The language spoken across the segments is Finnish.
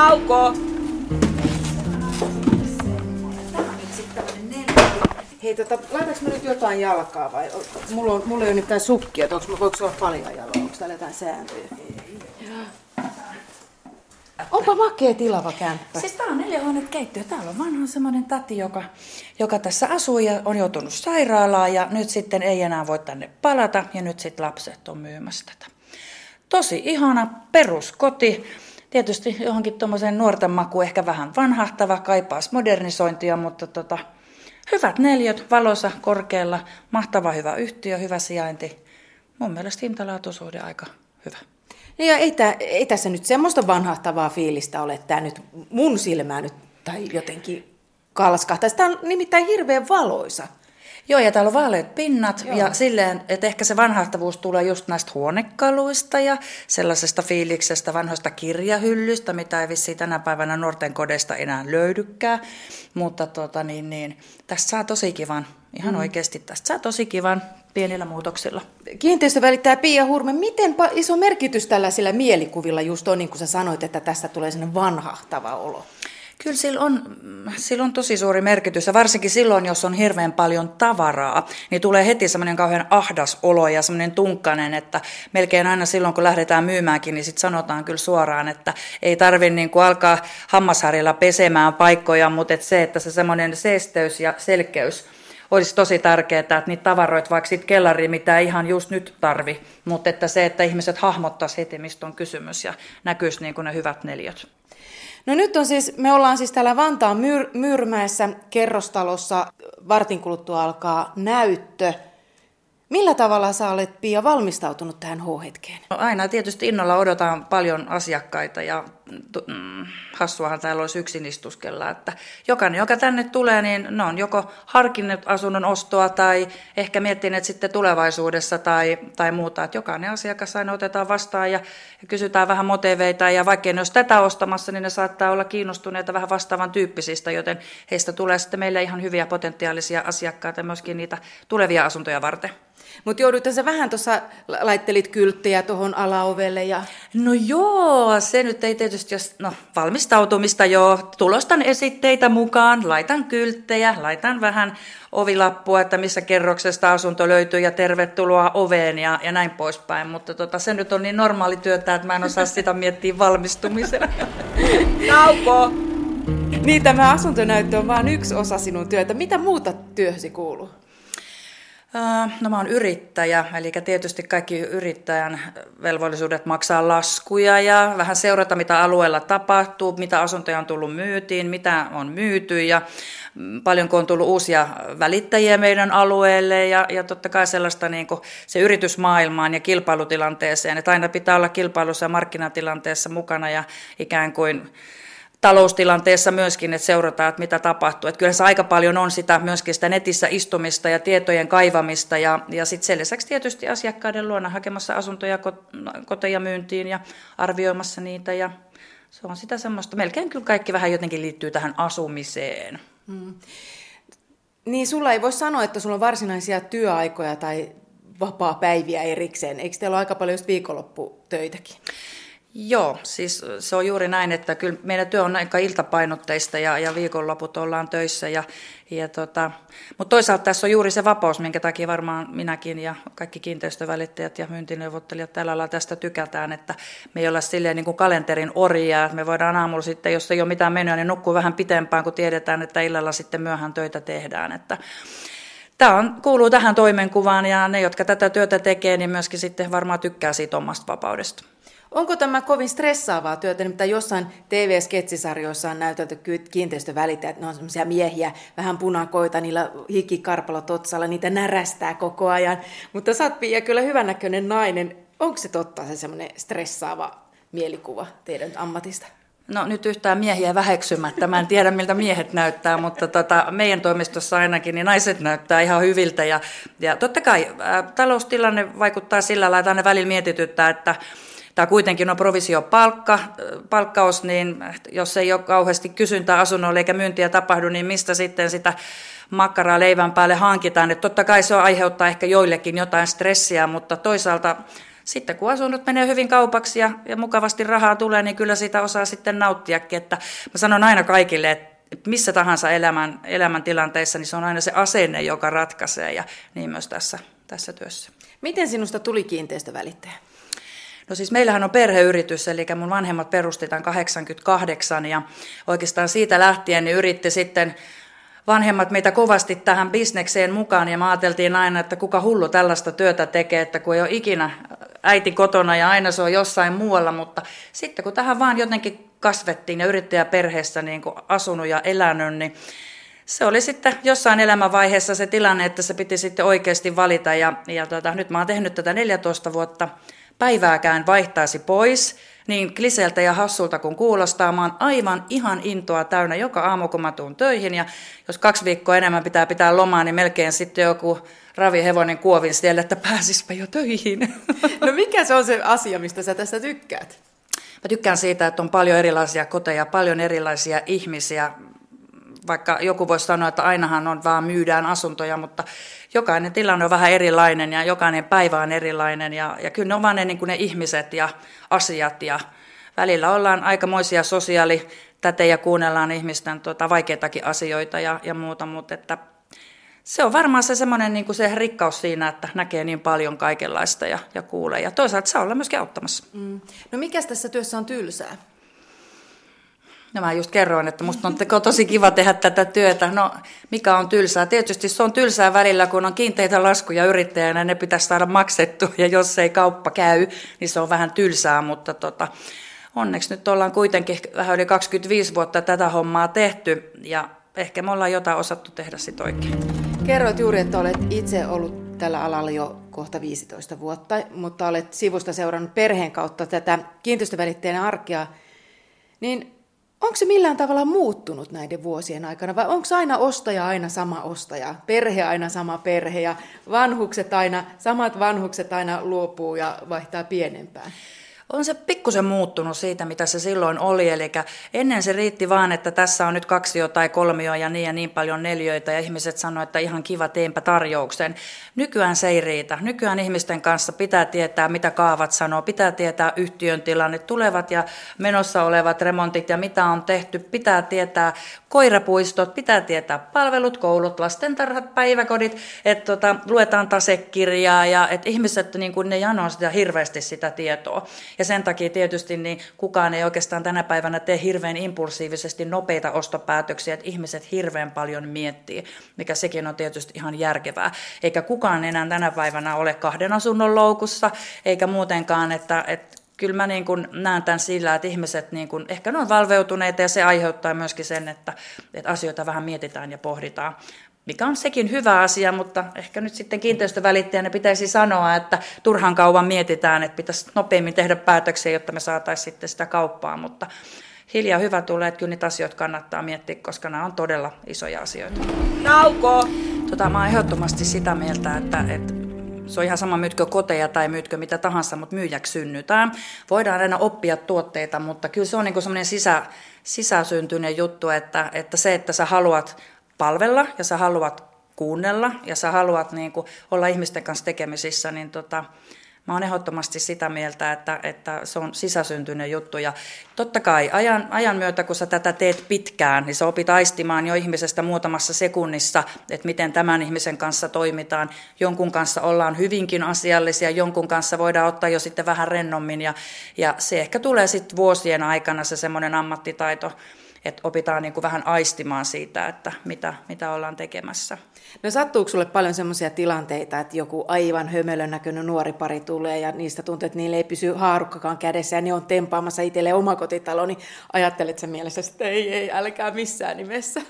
Nauko! Hei, tota, laitaks mä nyt jotain jalkaa vai? Mulla, on, mulla ei ole nyt mitään sukkia, että onks, mä- voiko se olla paljon jaloa? Onko täällä jotain sääntöjä? Onpa makea tilava kämppä. Siis tää on neljähuoneet keittiö. Täällä on vanha semmoinen tati, joka, joka tässä asuu ja on joutunut sairaalaan ja nyt sitten ei enää voi tänne palata ja nyt sitten lapset on myymässä tätä. Tosi ihana peruskoti. Tietysti johonkin tuommoiseen nuorten maku ehkä vähän vanhahtava, kaipaas modernisointia, mutta tota, hyvät neljöt, valossa, korkealla, mahtava hyvä yhtiö, hyvä sijainti. Mun mielestä hintalaatuisuuden aika hyvä. No ja ei, tää, ei tässä nyt semmoista vanhahtavaa fiilistä ole, tämä nyt mun silmää nyt tai jotenkin kalskahtaisi. Tämä on nimittäin hirveän valoisa. Joo, ja täällä on vaaleat pinnat Joo. ja silleen, että ehkä se vanhahtavuus tulee just näistä huonekaluista ja sellaisesta fiiliksestä vanhoista kirjahyllystä, mitä ei vissiin tänä päivänä nuorten kodeista enää löydykään. Mutta tota, niin, niin, tästä saa tosi kivan, ihan mm. oikeasti tästä saa tosi kivan pienillä muutoksilla. Kiinteistövälittäjä Pia Hurme, miten iso merkitys tällaisilla mielikuvilla just on, niin kuin sä sanoit, että tästä tulee sellainen vanhahtava olo? Kyllä sillä on, sillä on tosi suuri merkitys. Ja varsinkin silloin, jos on hirveän paljon tavaraa, niin tulee heti semmoinen kauhean ahdas olo ja semmoinen tunkkainen, että melkein aina silloin, kun lähdetään myymäänkin, niin sitten sanotaan kyllä suoraan, että ei tarvitse niin alkaa hammasharjalla pesemään paikkoja, mutta että se, että se semmoinen seesteys ja selkeys olisi tosi tärkeää, että niitä tavaroita vaikka sitten kellariin, mitä ei ihan just nyt tarvi, mutta että se, että ihmiset hahmottaisi heti, mistä on kysymys ja näkyisi niin kuin ne hyvät neljöt. No nyt on siis, me ollaan siis täällä Vantaan Myr- Myyrmäessä kerrostalossa, vartin kuluttua alkaa näyttö. Millä tavalla sä olet, Pia, valmistautunut tähän H-hetkeen? No aina tietysti innolla odotan paljon asiakkaita ja hassuahan täällä olisi yksin istuskella, että jokainen, joka tänne tulee, niin ne on joko harkinnut asunnon ostoa tai ehkä miettineet sitten tulevaisuudessa tai, tai muuta, että jokainen asiakas aina otetaan vastaan ja, ja kysytään vähän motiveita ja vaikka ne olisi tätä ostamassa, niin ne saattaa olla kiinnostuneita vähän vastaavan tyyppisistä, joten heistä tulee sitten meille ihan hyviä potentiaalisia asiakkaita myöskin niitä tulevia asuntoja varten. Mutta jouduit sä vähän tuossa, la- laittelit kylttejä tuohon alaovelle ja... No joo, se nyt ei tietysti, jos, no valmistautumista joo, tulostan esitteitä mukaan, laitan kylttejä, laitan vähän ovilappua, että missä kerroksesta asunto löytyy ja tervetuloa oveen ja, ja näin poispäin, mutta tota, se nyt on niin normaali työtä, että mä en osaa sitä miettiä valmistumisena. Nauko! Niin, tämä asuntonäyttö on vain yksi osa sinun työtä. Mitä muuta työhösi kuuluu? Äh, No mä oon yrittäjä, eli tietysti kaikki yrittäjän velvollisuudet maksaa laskuja ja vähän seurata, mitä alueella tapahtuu, mitä asuntoja on tullut myytiin, mitä on myyty ja mm, paljonko on tullut uusia välittäjiä meidän alueelle ja, ja totta kai sellaista niin kuin se yritysmaailmaan ja kilpailutilanteeseen, että aina pitää olla kilpailussa ja markkinatilanteessa mukana ja ikään kuin taloustilanteessa myöskin, että seurataan, että mitä tapahtuu. Että kyllä se aika paljon on sitä myöskin sitä netissä istumista ja tietojen kaivamista ja, ja sitten sen lisäksi tietysti asiakkaiden luona hakemassa asuntoja kot- koteja myyntiin ja arvioimassa niitä ja se on sitä semmoista, melkein kyllä kaikki vähän jotenkin liittyy tähän asumiseen. Niin, sulla ei voi sanoa, että sulla on varsinaisia työaikoja tai vapaa-päiviä erikseen. Eikö teillä ole aika paljon just viikonlopputöitäkin? Joo, siis se on juuri näin, että kyllä meidän työ on aika iltapainotteista ja, ja viikonloput ollaan töissä. Ja, ja tota, mutta toisaalta tässä on juuri se vapaus, minkä takia varmaan minäkin ja kaikki kiinteistövälittäjät ja myyntineuvottelijat tällä lailla tästä tykätään, että me ei olla silleen niin kuin kalenterin orjia, että me voidaan aamulla sitten, jos ei ole mitään menoa, niin nukkuu vähän pitempään, kun tiedetään, että illalla sitten myöhään töitä tehdään. Että Tämä on, kuuluu tähän toimenkuvaan ja ne, jotka tätä työtä tekee, niin myöskin sitten varmaan tykkää siitä omasta vapaudesta. Onko tämä kovin stressaavaa työtä? Nimittäin jossain TV-sketsisarjoissa on näytelty kiinteistövälittäjät, ne on semmoisia miehiä, vähän punakoita, niillä hikikarpalot otsalla, niitä närästää koko ajan. Mutta sä oot kyllä hyvännäköinen nainen. Onko se totta se semmoinen stressaava mielikuva teidän ammatista? No nyt yhtään miehiä väheksymättä. Mä en tiedä, miltä miehet näyttää, mutta tota, meidän toimistossa ainakin niin naiset näyttää ihan hyviltä. Ja, ja totta kai ää, taloustilanne vaikuttaa sillä lailla, että aina välillä mietityttää, että Tämä kuitenkin on provisiopalkka, palkkaus, niin jos ei ole kauheasti kysyntää asunnoille eikä myyntiä tapahdu, niin mistä sitten sitä makkaraa leivän päälle hankitaan. Että totta kai se aiheuttaa ehkä joillekin jotain stressiä, mutta toisaalta sitten kun asunnot menee hyvin kaupaksi ja, ja mukavasti rahaa tulee, niin kyllä siitä osaa sitten nauttiakin. Että mä sanon aina kaikille, että missä tahansa elämän, elämäntilanteissa, niin se on aina se asenne, joka ratkaisee ja niin myös tässä, tässä työssä. Miten sinusta tuli kiinteistövälittäjä? No siis meillähän on perheyritys, eli mun vanhemmat perustitaan 88 ja oikeastaan siitä lähtien niin yritti sitten vanhemmat meitä kovasti tähän bisnekseen mukaan ja me ajateltiin aina, että kuka hullu tällaista työtä tekee, että kun ei ole ikinä äiti kotona ja aina se on jossain muualla, mutta sitten kun tähän vaan jotenkin kasvettiin ja yrittäjäperheessä niin kuin asunut ja elänyt, niin se oli sitten jossain elämänvaiheessa se tilanne, että se piti sitten oikeasti valita ja, ja tota, nyt mä oon tehnyt tätä 14 vuotta päivääkään vaihtaisi pois, niin kliseltä ja hassulta kun kuulostaa, mä oon aivan ihan intoa täynnä joka aamu, kun mä tuun töihin. Ja jos kaksi viikkoa enemmän pitää pitää lomaa, niin melkein sitten joku ravihevonen kuovin siellä, että pääsispä jo töihin. No mikä se on se asia, mistä sä tässä tykkäät? Mä tykkään siitä, että on paljon erilaisia koteja, paljon erilaisia ihmisiä. Vaikka joku voisi sanoa, että ainahan on vaan myydään asuntoja, mutta jokainen tilanne on vähän erilainen ja jokainen päivä on erilainen. Ja, ja kyllä ne on ne, niin ne ihmiset ja asiat ja välillä ollaan aikamoisia sosiaalitätejä, kuunnellaan ihmisten tota, vaikeitakin asioita ja, ja muuta, mutta että se on varmaan se semmoinen niin se rikkaus siinä, että näkee niin paljon kaikenlaista ja, ja kuulee. Ja toisaalta saa olla myöskin auttamassa. Mm. No mikä tässä työssä on tylsää? No mä just kerroin, että musta on tosi kiva tehdä tätä työtä. No mikä on tylsää? Tietysti se on tylsää välillä, kun on kiinteitä laskuja yrittäjänä, ne pitäisi saada maksettu. Ja jos ei kauppa käy, niin se on vähän tylsää, mutta tota, onneksi nyt ollaan kuitenkin vähän yli 25 vuotta tätä hommaa tehty. Ja ehkä me ollaan jotain osattu tehdä sit oikein. Kerroit juuri, että olet itse ollut tällä alalla jo kohta 15 vuotta, mutta olet sivusta seurannut perheen kautta tätä kiinteistövälittäjän arkea. Niin onko se millään tavalla muuttunut näiden vuosien aikana vai onko aina ostaja aina sama ostaja, perhe aina sama perhe ja vanhukset aina, samat vanhukset aina luopuu ja vaihtaa pienempään? On se pikkusen muuttunut siitä, mitä se silloin oli. Eli ennen se riitti vaan, että tässä on nyt kaksi tai kolmio ja niin ja niin paljon neljöitä. Ja ihmiset sanoivat, että ihan kiva, teenpä tarjouksen. Nykyään se ei riitä. Nykyään ihmisten kanssa pitää tietää, mitä kaavat sanoo. Pitää tietää yhtiön tilanne, tulevat ja menossa olevat remontit ja mitä on tehty. Pitää tietää koirapuistot, pitää tietää palvelut, koulut, lastentarhat, päiväkodit. Että tota, luetaan tasekirjaa ja että ihmiset niin kun ne janoo sitä hirveästi sitä tietoa. Ja sen takia tietysti niin kukaan ei oikeastaan tänä päivänä tee hirveän impulsiivisesti nopeita ostopäätöksiä, että ihmiset hirveän paljon miettii, mikä sekin on tietysti ihan järkevää. Eikä kukaan enää tänä päivänä ole kahden asunnon loukussa, eikä muutenkaan, että, että kyllä mä niin kuin näen tämän sillä, että ihmiset niin kuin, ehkä ne on valveutuneita ja se aiheuttaa myöskin sen, että, että asioita vähän mietitään ja pohditaan mikä on sekin hyvä asia, mutta ehkä nyt sitten kiinteistövälittäjänä pitäisi sanoa, että turhan kauan mietitään, että pitäisi nopeammin tehdä päätöksiä, jotta me saataisiin sitten sitä kauppaa, mutta hiljaa hyvä tulee, että kyllä niitä asioita kannattaa miettiä, koska nämä on todella isoja asioita. Nauko! Tota, mä oon ehdottomasti sitä mieltä, että, että se on ihan sama myytkö koteja tai myytkö mitä tahansa, mutta myyjäksi synnytään. Voidaan aina oppia tuotteita, mutta kyllä se on niin semmoinen sisä, sisäsyntyinen juttu, että, että se, että sä haluat palvella ja sä haluat kuunnella ja sä haluat niin kuin olla ihmisten kanssa tekemisissä, niin tota, mä oon ehdottomasti sitä mieltä, että, että se on sisäsyntyinen juttu. Ja totta kai ajan, ajan myötä, kun sä tätä teet pitkään, niin sä opit aistimaan jo ihmisestä muutamassa sekunnissa, että miten tämän ihmisen kanssa toimitaan. Jonkun kanssa ollaan hyvinkin asiallisia, jonkun kanssa voidaan ottaa jo sitten vähän rennommin. Ja, ja se ehkä tulee sitten vuosien aikana se semmoinen ammattitaito, että opitaan niin kuin vähän aistimaan siitä, että mitä, mitä ollaan tekemässä. No sattuuko sulle paljon sellaisia tilanteita, että joku aivan hömölön näköinen nuori pari tulee ja niistä tuntuu, että niille ei pysy haarukkakaan kädessä ja ne on tempaamassa itselleen omakotitalo, niin ajattelet sen mielessä, että ei, ei, älkää missään nimessä.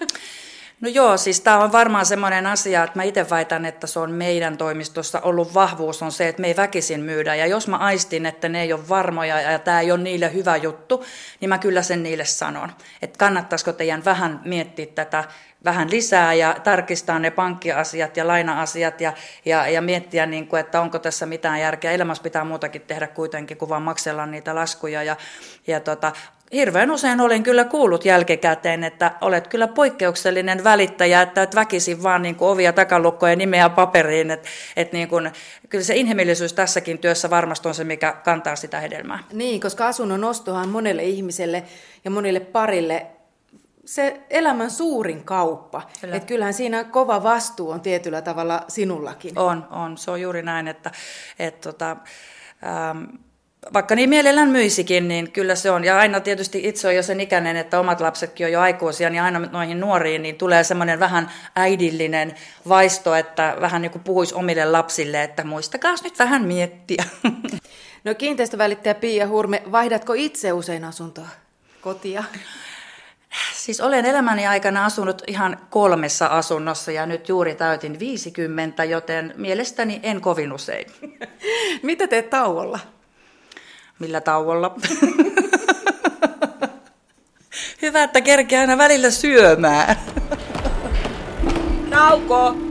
No joo, siis tämä on varmaan semmoinen asia, että mä itse väitän, että se on meidän toimistossa ollut vahvuus on se, että me ei väkisin myydä. Ja jos mä aistin, että ne ei ole varmoja ja tämä ei ole niille hyvä juttu, niin mä kyllä sen niille sanon. Että kannattaisiko teidän vähän miettiä tätä vähän lisää ja tarkistaa ne pankkiasiat ja laina-asiat ja, ja, ja miettiä, niin kuin, että onko tässä mitään järkeä. Elämässä pitää muutakin tehdä kuitenkin, kun vaan maksella niitä laskuja. Ja, ja tota, hirveän usein olen kyllä kuullut jälkikäteen, että olet kyllä poikkeuksellinen välittäjä, että et väkisin vaan niin kuin ovia takalukkoja nimeä paperiin. Että et niin kuin, kyllä se inhimillisyys tässäkin työssä varmasti on se, mikä kantaa sitä hedelmää. Niin, koska asunnon ostohan monelle ihmiselle ja monille parille se elämän suurin kauppa. Kyllä. Et kyllähän siinä kova vastuu on tietyllä tavalla sinullakin. On, on. Se on juuri näin, että et, tota, ähm, vaikka niin mielellään myisikin, niin kyllä se on. Ja aina tietysti itse on jo sen ikäinen, että omat lapsetkin on jo aikuisia, niin aina noihin nuoriin niin tulee semmoinen vähän äidillinen vaisto, että vähän niin kuin puhuisi omille lapsille, että muistakaa nyt vähän miettiä. No kiinteistövälittäjä Pia Hurme, vaihdatko itse usein asuntoa, kotia? Siis olen elämäni aikana asunut ihan kolmessa asunnossa ja nyt juuri täytin 50, joten mielestäni en kovin usein. Mitä teet tauolla? Millä tauolla? Hyvä, että kerkeä aina välillä syömään. Nauko!